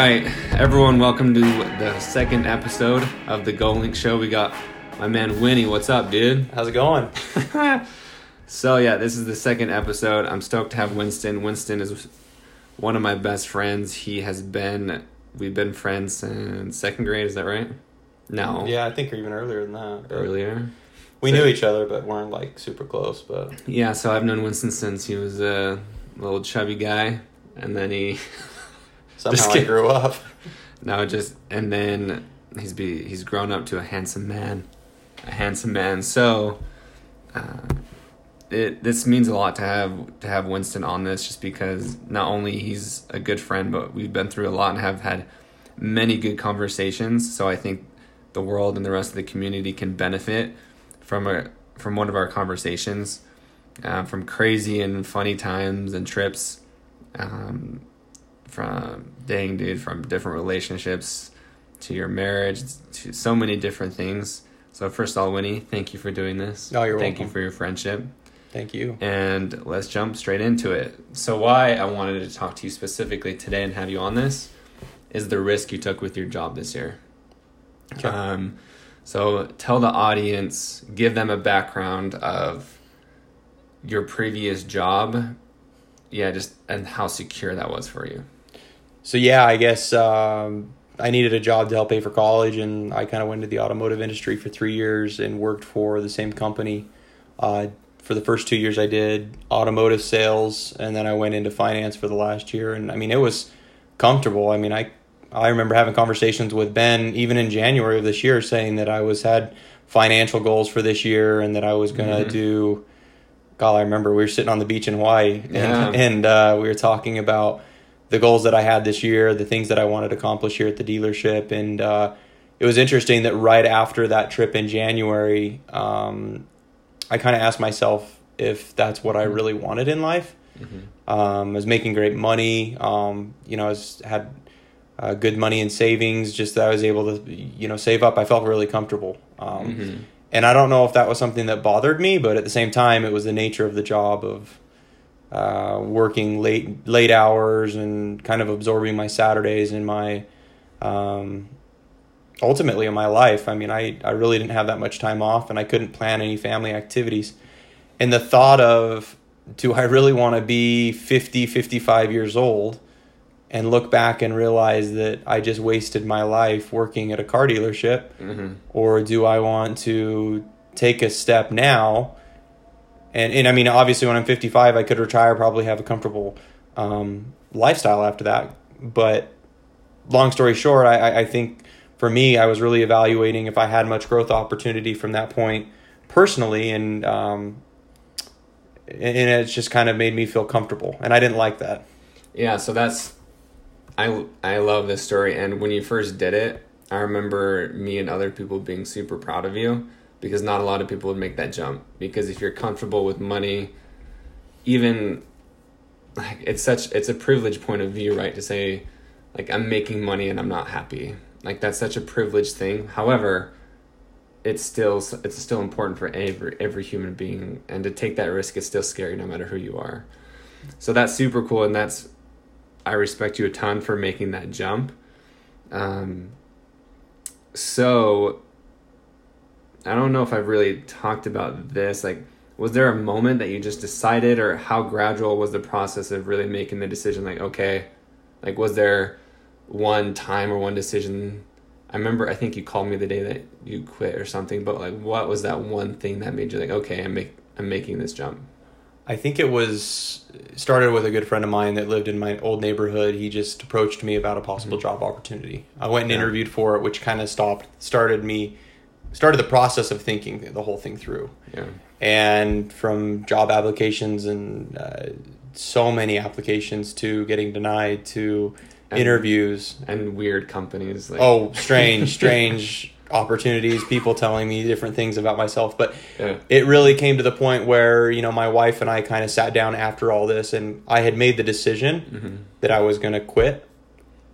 right, everyone, welcome to the second episode of the Goalink Show. We got my man Winnie. What's up, dude? How's it going? So yeah, this is the second episode. I'm stoked to have Winston. Winston is one of my best friends. He has been we've been friends since second grade. Is that right? No, Yeah, I think even earlier than that. earlier. We So- knew each other, but weren't like super close. But Yeah, so I've known Winston since he was a little chubby guy, and then he somehow I grew up. no just and then he's be he's grown up to a handsome man, a handsome man. So, uh, it this means a lot to have to have Winston on this, just because not only he's a good friend, but we've been through a lot and have had many good conversations. So I think the world and the rest of the community can benefit from a from one of our conversations, uh, from crazy and funny times and trips, um, from dang dude, from different relationships to your marriage to so many different things. So first of all, Winnie, thank you for doing this. Oh, you're Thank you for your friendship. Thank you. And let's jump straight into it. So, why I wanted to talk to you specifically today and have you on this is the risk you took with your job this year. Okay. Um, so, tell the audience, give them a background of your previous job. Yeah, just and how secure that was for you. So yeah, I guess um, I needed a job to help pay for college, and I kind of went into the automotive industry for three years and worked for the same company. Uh, for the first two years, I did automotive sales, and then I went into finance for the last year. And I mean, it was comfortable. I mean, I I remember having conversations with Ben even in January of this year, saying that I was had financial goals for this year and that I was gonna Mhm. do. God, I remember we were sitting on the beach in Hawaii, and, Yeah. and uh, we were talking about the goals that I had this year, the things that I wanted to accomplish here at the dealership, and uh, it was interesting that right after that trip in January, um, I kind of asked myself if that's what I really wanted in life. Um, I was making great money. Um, you know, I was, had uh, good money in savings. Just that I was able to, you know, save up. I felt really comfortable. Um, Mhm. And I don't know if that was something that bothered me, but at the same time, it was the nature of the job of uh, working late late hours and kind of absorbing my Saturdays and my um, ultimately in my life. I mean, I, I really didn't have that much time off and I couldn't plan any family activities. And the thought of, do I really want to be 50, 55 years old and look back and realize that I just wasted my life working at a car dealership? Mhm. Or do I want to take a step now? And, and I mean, obviously, when I'm 55, I could retire, probably have a comfortable um, lifestyle after that. But long story short, I, I- think for me, I was really evaluating if I had much growth opportunity from that point personally, and um, and it's just kind of made me feel comfortable, and I didn't like that. Yeah, so that's I I love this story and when you first did it, I remember me and other people being super proud of you because not a lot of people would make that jump because if you're comfortable with money even like it's such it's a privileged point of view, right, to say like I'm making money and I'm not happy. Like that's such a privileged thing. However, it's still it's still important for every every human being and to take that risk is still scary no matter who you are. So that's super cool and that's I respect you a ton for making that jump. Um, so I don't know if I've really talked about this. Like, was there a moment that you just decided, or how gradual was the process of really making the decision? Like, okay, like, was there one time or one decision? I remember, I think you called me the day that you quit or something, but like, what was that one thing that made you like, okay, I'm make, I'm making this jump? I think it was started with a good friend of mine that lived in my old neighborhood. He just approached me about a possible mm-hmm. job opportunity. I went and Yeah. interviewed for it, which kind of stopped started me started the process of thinking the whole thing through. Yeah. And from job applications and uh, so many applications to getting denied to And- interviews. And weird companies. Like, Oh, strange, strange opportunities, people telling me different things about myself, but yeah. it really came to the point where you know my wife and I kind of sat down after all this, and I had made the decision Mm-hmm. that I was going to quit,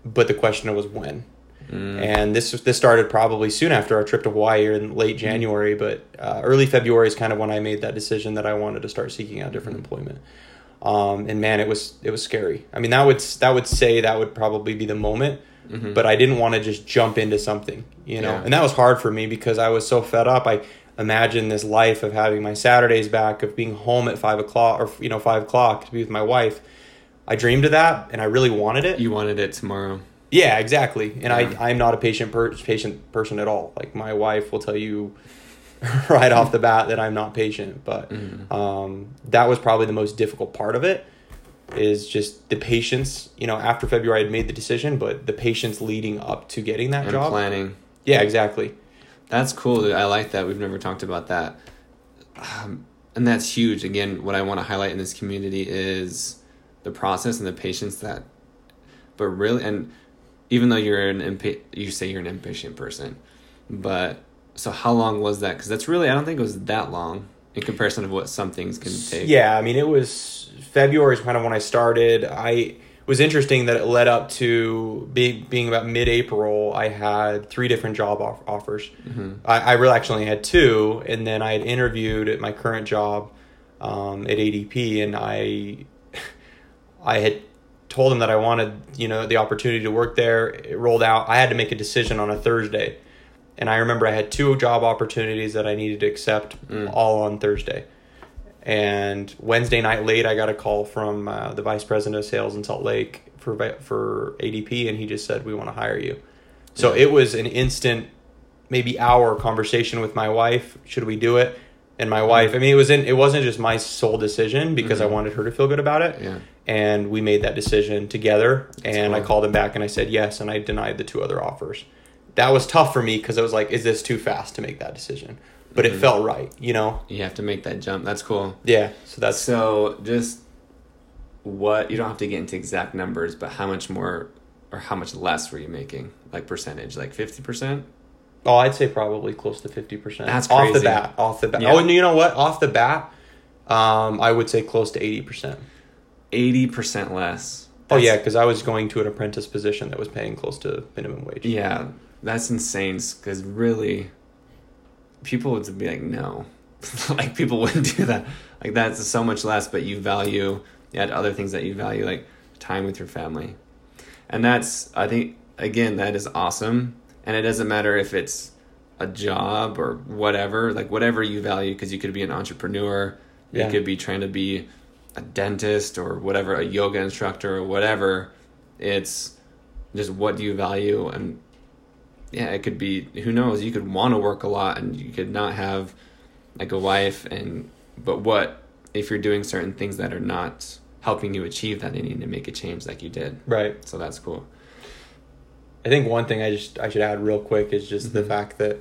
but the question was when. Mm. And this this started probably soon after our trip to Hawaii in late January, but uh, early February is kind of when I made that decision that I wanted to start seeking out different employment. Um, and man, it was it was scary. I mean, that would that would say that would probably be the moment Mhm. but I didn't want to just jump into something, you know. Yeah. And that was hard for me because I was so fed up. I imagined this life of having my Saturdays back, of being home at five o'clock or you know five o'clock to be with my wife. I dreamed of that, and I really wanted it. You wanted it tomorrow. Yeah, exactly. And Yeah. I I'm not a patient per- patient person at all. Like my wife will tell you right off the bat that I'm not patient, but Mhm. um, that was probably the most difficult part of it is just the patience, you know, after February I'd made the decision, but the patience leading up to getting that And job. planning. Yeah, exactly. That's cool. dude. I like that. We've never talked about that. Um, and that's huge. Again, what I want to highlight in this community is the process and the patience that, but really, and even though you're an impa- you say you're an impatient person, but so how long was that? Because that's really, I don't think it was that long in comparison of what some things can take. Yeah, I mean, it was February is kind of when I started. I it was interesting that it led up to be, being about mid-April. I had three different job off- offers. Mhm. I, I really actually had two, and then I had interviewed at my current job um, at ADP, and I I had told him that I wanted you know the opportunity to work there. It rolled out. I had to make a decision on a Thursday, and I remember I had two job opportunities that I needed to accept Mm. all on Thursday. And Wednesday night late, I got a call from uh, the vice president of sales in Salt Lake for for ADP, and he just said, "We want to hire you." So it was an instant, maybe hour conversation with my wife. Should we do it? And my wife, I mean, it was in. It wasn't just my sole decision because I Mhm. wanted her to feel good about it. Yeah. And we made that decision together. and I called him back and I said yes, and I denied the two other offers. That was tough for me because I was like, "Is this too fast to make that decision?" But it Mhm. felt right, you know. You have to make that jump. That's cool. Yeah. So that's so just what you don't have to get into exact numbers, but how much more or how much less were you making? Like percentage, like fifty percent? Oh, I'd say probably close to fifty percent. That's off the bat. Off the bat. Yeah. Oh, and you know what? Off the bat, um, I would say close to eighty percent. Eighty percent less. Oh yeah, because I was going to an apprentice position that was paying close to minimum wage. Yeah, that's insane. Because really, people would be like, no, like people wouldn't do that. Like that's so much less, but you value. You had other things that you value, like time with your family, and that's I think again that is awesome. And it doesn't matter if it's a job or whatever, like whatever you value, because you could be an entrepreneur, Yeah. you could be trying to be a dentist or whatever, a yoga instructor or whatever. It's just what do you value and yeah it could be who knows you could want to work a lot and you could not have like a wife and but what if you're doing certain things that are not helping you achieve that and you need to make a change like you did Right. so that's cool I think one thing I just I should add real quick is just the Mhm. fact that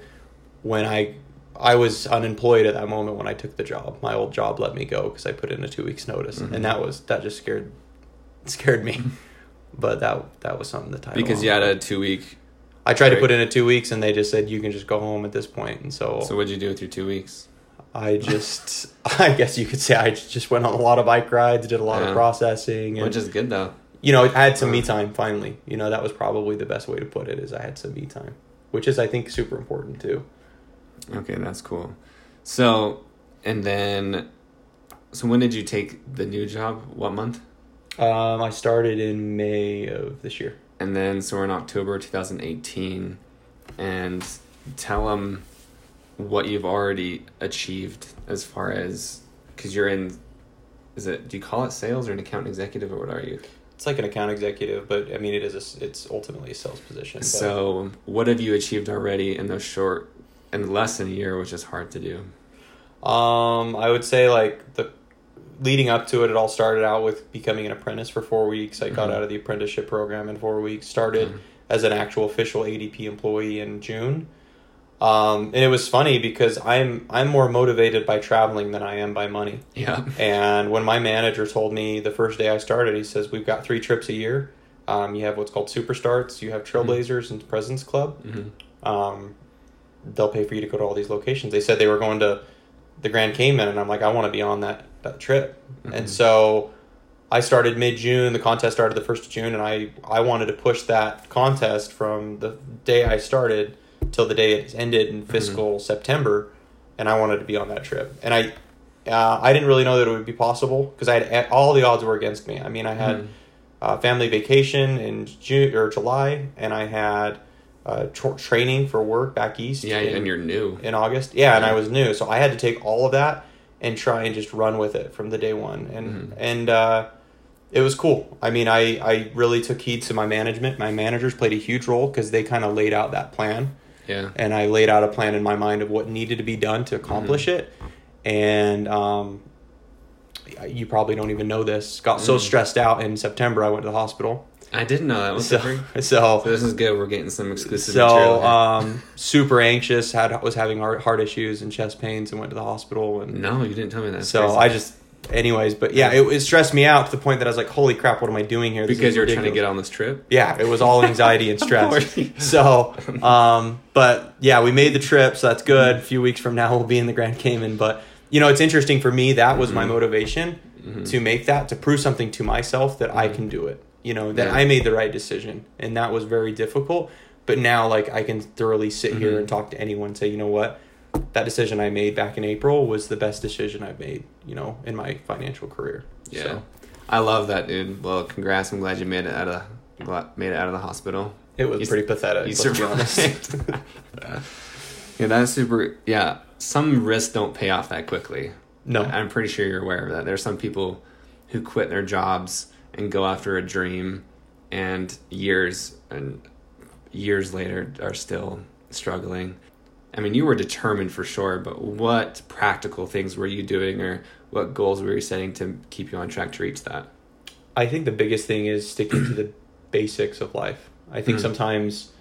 when I I was unemployed at that moment when I took the job. My old job let me go because I put in a two weeks notice, Mhm. and that was that just scared scared me. but that that was something to tie because you had a two week I tried to put in a two weeks, and they just said you can just go home at this point. And so, so what'd you do with your two weeks I just, I guess you could say, I just went on a lot of bike rides, did a lot Yeah. of processing, and which is good though you know, I had some me time. Finally, you know, that was probably the best way to put it. Is I had some me time, which is I think super important too. Okay that's cool so and then so when did you take the new job what month Um, I started in May of this year. and then so we're in October 2018, and tell them what you've already achieved as far as because you're in. Is it? Do you call it sales or an account executive or what are you? It's like an account executive, but I mean, it is a it's ultimately a sales position. But So what have you achieved already in those short in less than a year, which is hard to do. Um, I would say like the leading up to it, it all started out with becoming an apprentice for four weeks. I got Mhm. out of the apprenticeship program in four weeks. Started Mhm. as an actual official ADP employee in June. Um, and it was funny because I'm I'm more motivated by traveling than I am by money. Yeah. And when my manager told me the first day I started, he says, We've got three trips a year. Um, you have what's called Super Starts, you have Trailblazers and President's Club. hmm Um, they'll pay for you to go to all these locations. They said they were going to the Grand Cayman, and I'm like, I want to be on that, that trip. Mhm. And so I started mid June. The contest started the 1st of June, and I, I wanted to push that contest from the day I started till the day it ended in fiscal September, and I wanted to be on that trip. And I uh, I didn't really know that it would be possible because I had all the odds were against me. I mean, I had Mhm. uh, family vacation in June or July, and I had uh, tr- training for work back east. Yeah, in, and you're new. in August. Yeah, and I was new, so I had to take all of that and try and just run with it from the day one, and Mhm. and uh, it was cool. I mean, I I really took heed to my management. My managers played a huge role because they kind of laid out that plan, Yeah. and I laid out a plan in my mind of what needed to be done to accomplish Mm-hmm. it, and um. You probably don't even know this. Got so Mm. stressed out in September, I went to the hospital. I didn't know that was So, so, so so this is good. We're getting some exclusive so um, super anxious. Had was having heart, heart issues and chest pains, and went to the hospital. And no, you didn't tell me that. so Crazy. I just, anyways, but yeah, it, it stressed me out to the point that I was like, "Holy crap, what am I doing here?" This because you're trying to get on this trip. Yeah, it was all anxiety and stress. so, um, but yeah, we made the trip, so that's good. A few weeks from now, we'll be in the Grand Cayman. But you know, it's interesting for me. That was my Mhm. motivation Mhm. to make that to prove something to myself that I Mhm. can do it. You know that Yeah. I made the right decision, and that was very difficult. But now, like, I can thoroughly sit here Mhm. and talk to anyone and say, you know what, that decision I made back in April was the best decision I've made. You know, in my financial career. Yeah, So, I love that, dude. Well, congrats. I'm glad you made it out of made it out of the hospital. it was You- pretty pathetic. You let's be honest. survived. yeah, that's super. Yeah, some risks don't pay off that quickly. no, I'm pretty sure you're aware of that. There's some people who quit their jobs and go after a dream, and years and years later are still struggling. I mean, you were determined for sure, but what practical things were you doing, or what goals were you setting to keep you on track to reach that? I think the biggest thing is sticking to the basics of life. I think Mm. sometimes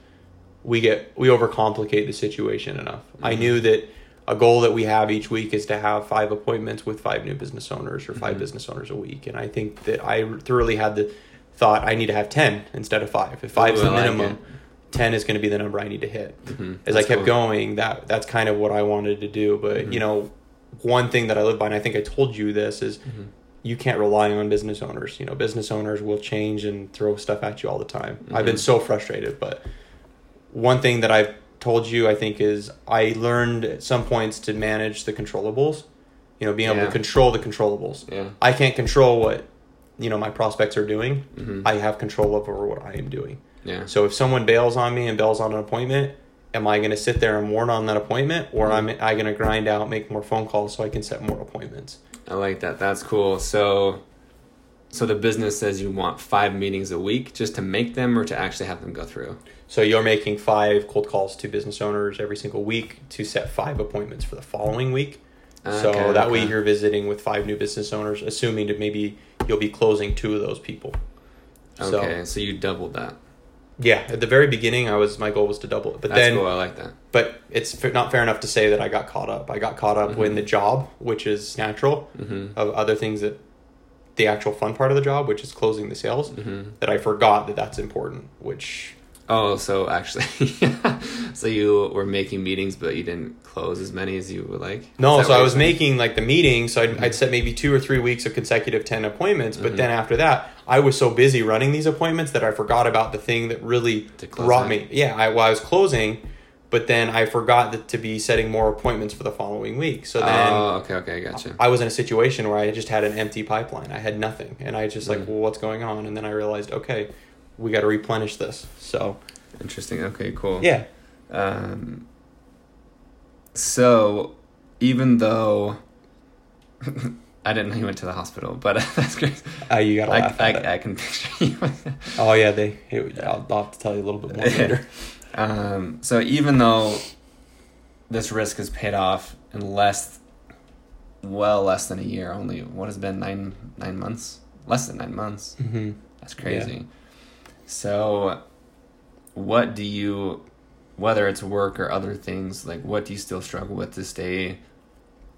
we get we overcomplicate the situation enough. I Mhm. knew that a goal that we have each week is to have five appointments with five new business owners or 5 Mhm. business owners a week, and I think that I thoroughly had the thought I need to have ten instead of five. If five's Ooh, the like minimum, ten is going to be the number I need to hit Mhm. as That's I kept cool. going, that that's kind of what I wanted to do. But Mhm. you know, one thing that I live by, and I think I told you this, is Mhm. you can't rely on business owners. You know, business owners will change and throw stuff at you all the time. I've been Mhm. so frustrated, but one thing that I've told you, I think, is I learned at some points to manage the controllables. You know, being able to control the controllables. Yeah. I can't control what you know my prospects are doing. hmm I have control over what I am doing. yeah. So if someone bails on me and bails on an appointment, am I going to sit there and mourn on that appointment, or am I going to grind out, make more phone calls so I can set more appointments? I like that. That's cool. So, so the business says you want five meetings a week just to make them, or to actually have them go through. So you're making five cold calls to business owners every single week to set five appointments for the following week. so Okay, that okay. way you're visiting with five new business owners, assuming that maybe you'll be closing two of those people. Okay, so you doubled that. yeah, at the very beginning, I was my goal was to double it, but That's then cool. I like that. but it's not fair enough to say that I got caught up. I got caught up Mhm. in the job, which is natural. hmm of other things that the actual fun part of the job, which is closing the sales, hmm that I forgot that that's important. Which Oh, so actually, so you were making meetings, but you didn't close as many as you would like. no, so I was saying? making like the meeting, so I'd, I'd set maybe two or three weeks of consecutive ten appointments, but Mhm. then after that, I was so busy running these appointments that I forgot about the thing that really brought me. Yeah, I, well, I was closing, but then I forgot that, to be setting more appointments for the following week. So then. oh, okay, okay, I gotcha. I was in a situation where I just had an empty pipeline. I had nothing, and I just like, Mm. well, what's going on? And then I realized, okay, we got to replenish this. So Interesting. Okay, cool. yeah, Um, so, even though I didn't know you went to the hospital, but that's great. uh, you got to I, laugh. at it. I, I can picture you. Oh yeah, they. It, I'll, I'll have to tell you a little bit more later. Um, so, even though this risk has paid off in less, well, less than a year, only what has been nine nine months, less than nine months. mm-hmm. That's crazy. So, what do you, whether it's work or other things, like what do you still struggle with to stay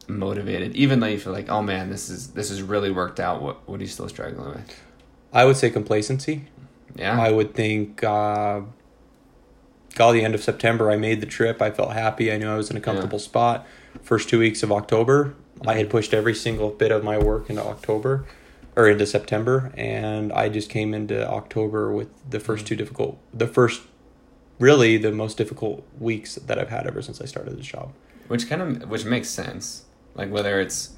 motivated, even though you feel like, oh man, this is this is really worked out. What what are you still struggling with? I would say complacency. Yeah. I would think. Uh, God, the end of September, I made the trip. I felt happy. I knew I was in a comfortable spot. First two weeks of October, I had pushed every single bit of my work into October or into September, and I just came into October with the first mm. two difficult, the first, really the most difficult weeks that I've had ever since I started this job. which kind of which makes sense. Like whether it's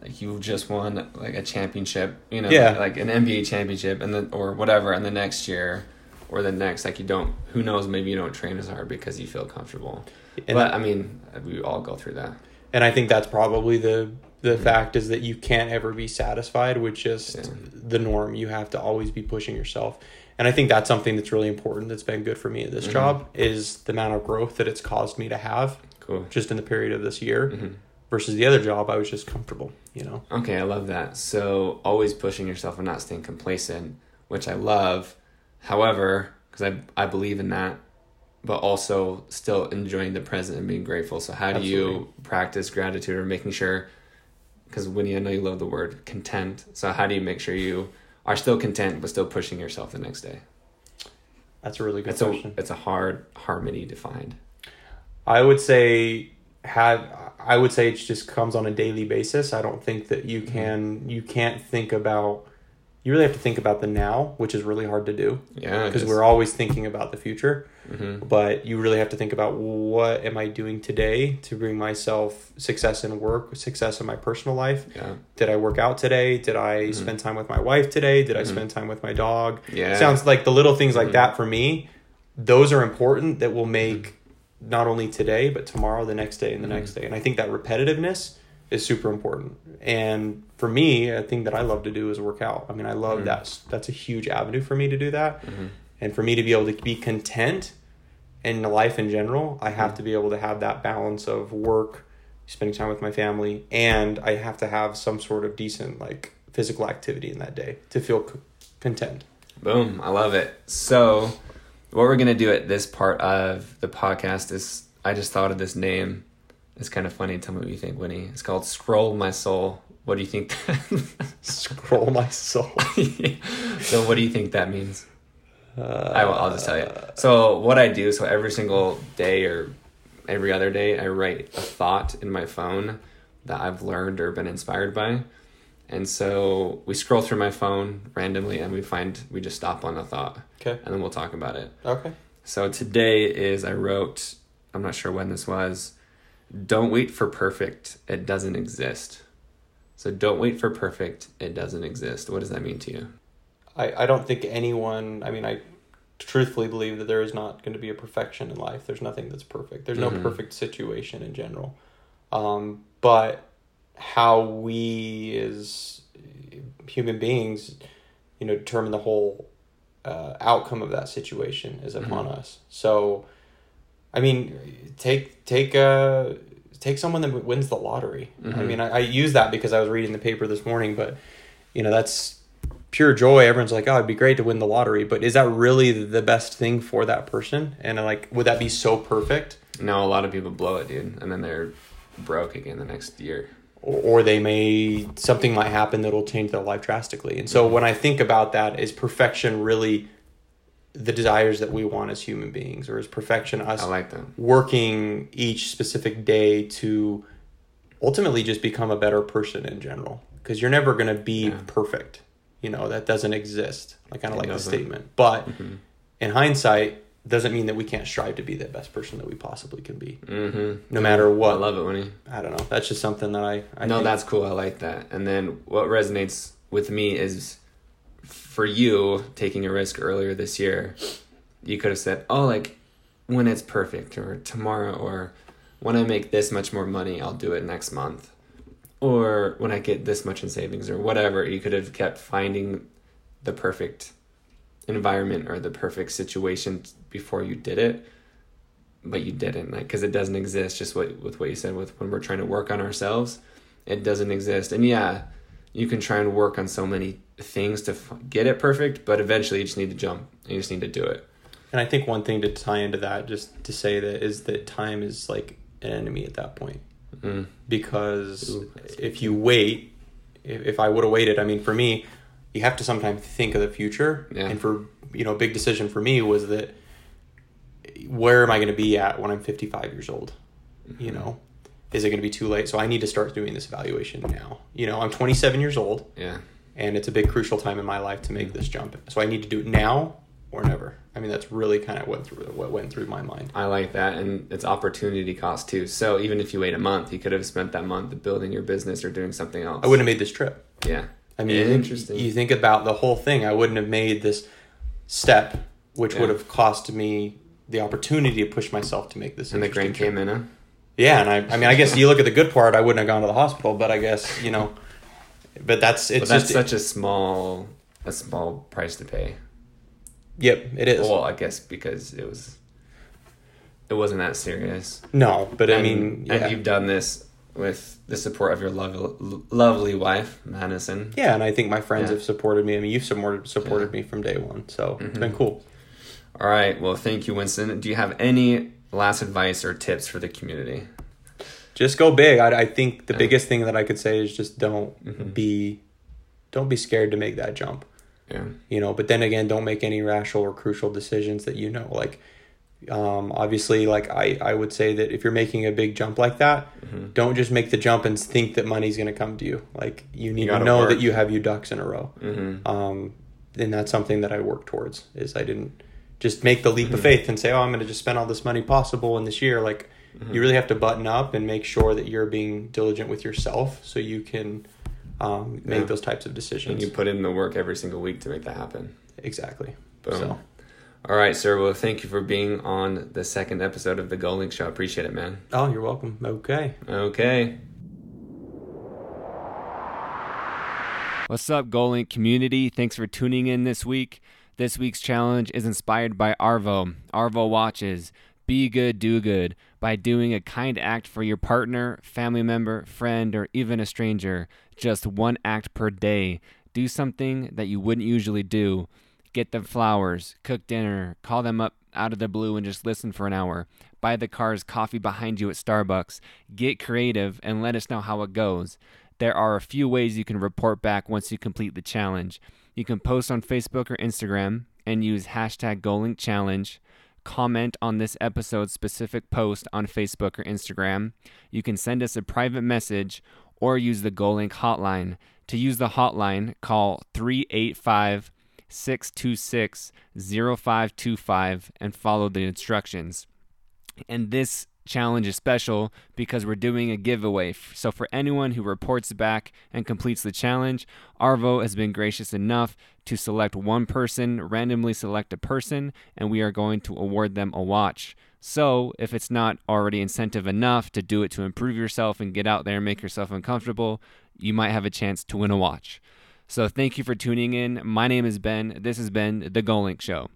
like you just won like a championship, you know, Yeah. like an NBA championship, and then or whatever, and the next year or the next, like you don't. Who knows? Maybe you don't train as hard because you feel comfortable. And but I mean, we all go through that. and I think that's probably the the fact is that you can't ever be satisfied with just Yeah. the norm. You have to always be pushing yourself. And I think that's something that's really important that's been good for me at this Mhm. job is the amount of growth that it's caused me to have Cool. just in the period of this year hmm versus the other job I was just comfortable, you know. Okay, I love that. So always pushing yourself and not staying complacent, which I love. However, because I I believe in that, but also still enjoying the present and being grateful. So how do you practice gratitude or making sure? Because Winnie, I know you love the word content. So how do you make sure you are still content but still pushing yourself the next day? That's a really good It's a it's a hard harmony to find. I would say have I would say it just comes on a daily basis. I don't think that you mm-hmm. can you can't think about you really have to think about the now, which is really hard to do Yeah, because we're always thinking about the future. hmm But you really have to think about what am I doing today to bring myself success in work, success in my personal life. yeah Did I work out today? Did I Mhm. spend time with my wife today? Did I Mhm. spend time with my dog? yeah Sounds like the little things like Mhm. that for me, those are important that will make not only today, but tomorrow, the next day, and the Mhm. next day. And I think that repetitiveness is super important. And for me, a thing that I love to do is work out. I mean, I love Mhm. that. That's a huge avenue for me to do that. Mhm. And for me to be able to be content in life in general, I have Mhm. to be able to have that balance of work, spending time with my family, and I have to have some sort of decent like physical activity in that day to feel c- content. Boom. I love it. So, what we're going to do at this part of the podcast is I just thought of this name. It's kind of funny. Tell me what you think, Winnie. It's called Scroll My Soul. What do you think? Scroll my soul. so, what do you think that means? Uh, I will, I'll just tell you. So, what I do, so every single day or every other day, I write a thought in my phone that I've learned or been inspired by. And so we scroll through my phone randomly and we find, we just stop on a thought Okay. and then we'll talk about it. Okay. So today is I wrote, I'm not sure when this was, don't wait for perfect, it doesn't exist. So don't wait for perfect, it doesn't exist. What does that mean to you? I, I don't think anyone, I mean, I truthfully believe that there is not going to be a perfection in life. There's nothing that's perfect. There's no Mhm. perfect situation in general. Um, but how we as human beings, you know, determine the whole uh, outcome of that situation is upon Mhm. us. So, I mean, take take uh take someone that wins the lottery. I Mhm. mean, I, I use that because I was reading the paper this morning, but you know, that's pure joy. Everyone's like, "Oh, it'd be great to win the lottery," but is that really the best thing for that person? And like, would that be so perfect? No, a lot of people blow it, dude, and then they're broke again the next year. or, or they may something might happen that'll change their life drastically. And so when I think about that, is perfection really the desires that we want as human beings, or as perfection us I like that. working each specific day to ultimately just become a better person in general? Because you're never going to be Yeah. perfect. You know that doesn't exist. I kind of like the statement, but hmm in hindsight, doesn't mean that we can't strive to be the best person that we possibly can be, hmm no matter what. I love it, Winnie. I don't know. That's just something that I. I no, that's cool. I like that. And then what resonates with me is for you taking a risk earlier this year, you could have said, "Oh, like when it's perfect, or tomorrow, or when I make this much more money, I'll do it next month, or when I get this much in savings, or whatever." You could have kept finding the perfect environment or the perfect situation before you did it but you didn't like because it doesn't exist just what with what you said with when we're trying to work on ourselves it doesn't exist and yeah you can try and work on so many things to f- get it perfect but eventually you just need to jump you just need to do it And I think one thing to tie into that, just to say that, is that time is like an enemy at that point. mm. Because Ooh, if you wait, if, if I would have waited, I mean, for me, you have to sometimes think of the future. Yeah. And for, you know, a big decision for me was that where am I going to be at when I'm 55 years old? You know, is it going to be too late? So I need to start doing this evaluation now. You know, I'm 27 years old. yeah and it's a big crucial time in my life to make mm. this jump. So I need to do it now or never. I mean, that's really kind of what through what went through my mind. I like that, and it's opportunity cost too. So even if you wait a month, you could have spent that month building your business or doing something else. I wouldn't have made this trip. Yeah, I mean, Interesting. You think about the whole thing. I wouldn't have made this step, which Yeah. would have cost me the opportunity to push myself to make this. and the interesting grain trip. came in. Huh? Yeah, and I, I mean, I guess you look at the good part. I wouldn't have gone to the hospital, but I guess you know, but that's But it's that's just such a small, a small price to pay. yep, it is. Well, I guess because it was, it wasn't that serious. no, but I mean, yeah, and you've done this with the support of your lovely, lovely wife, Madison. yeah, and I think my friends Yeah. have supported me. I mean, you've supported supported me from day one, so Mm-hmm. been cool. All right. Well, thank you, Winston. Do you have any last advice or tips for the community? Just go big. I, I think the Yeah. biggest thing that I could say is just don't Mhm. be, don't be scared to make that jump. Yeah. you know but then again don't make any rational or crucial decisions that you know like um, obviously like I, I would say that if you're making a big jump like that Mhm. don't just make the jump and think that money's going to come to you like you need to gotta know work. that you have your ducks in a row Mm-hmm. um, and that's something that i work towards is i didn't just make the leap of Mhm. faith and say oh i'm going to just spend all this money possible in this year like Mm-hmm. you really have to button up and make sure that you're being diligent with yourself so you can um, make Yeah. those types of decisions. And you put in the work every single week to make that happen. exactly Boom. So- All right, sir. Well, thank you for being on the second episode of the Goalink Show. I appreciate it, man. oh you're welcome okay Okay. What's up, Goalink community? Thanks for tuning in this week. This week's challenge is inspired by Arvo. Arvo watches Be Good, Do Good by doing a kind act for your partner, family member, friend, or even a stranger. Just one act per day. Do something that you wouldn't usually do. Get them flowers, cook dinner, call them up out of the blue and just listen for an hour. Buy the car's coffee behind you at Starbucks. Get creative and let us know how it goes. There are a few ways you can report back once you complete the challenge. You can post on Facebook or Instagram and use hashtag GoalinkChallenge. Comment on this episode's specific post on Facebook or Instagram. You can send us a private message or use the Goalink hotline. To use the hotline, call 385 626 0525 and follow the instructions. And this challenge is special because we're doing a giveaway. So, for anyone who reports back and completes the challenge, Arvo has been gracious enough to select one person, randomly select a person, and we are going to award them a watch. So, if it's not already incentive enough to do it to improve yourself and get out there and make yourself uncomfortable, you might have a chance to win a watch. So, thank you for tuning in. My name is Ben. This has been The Goalink Show.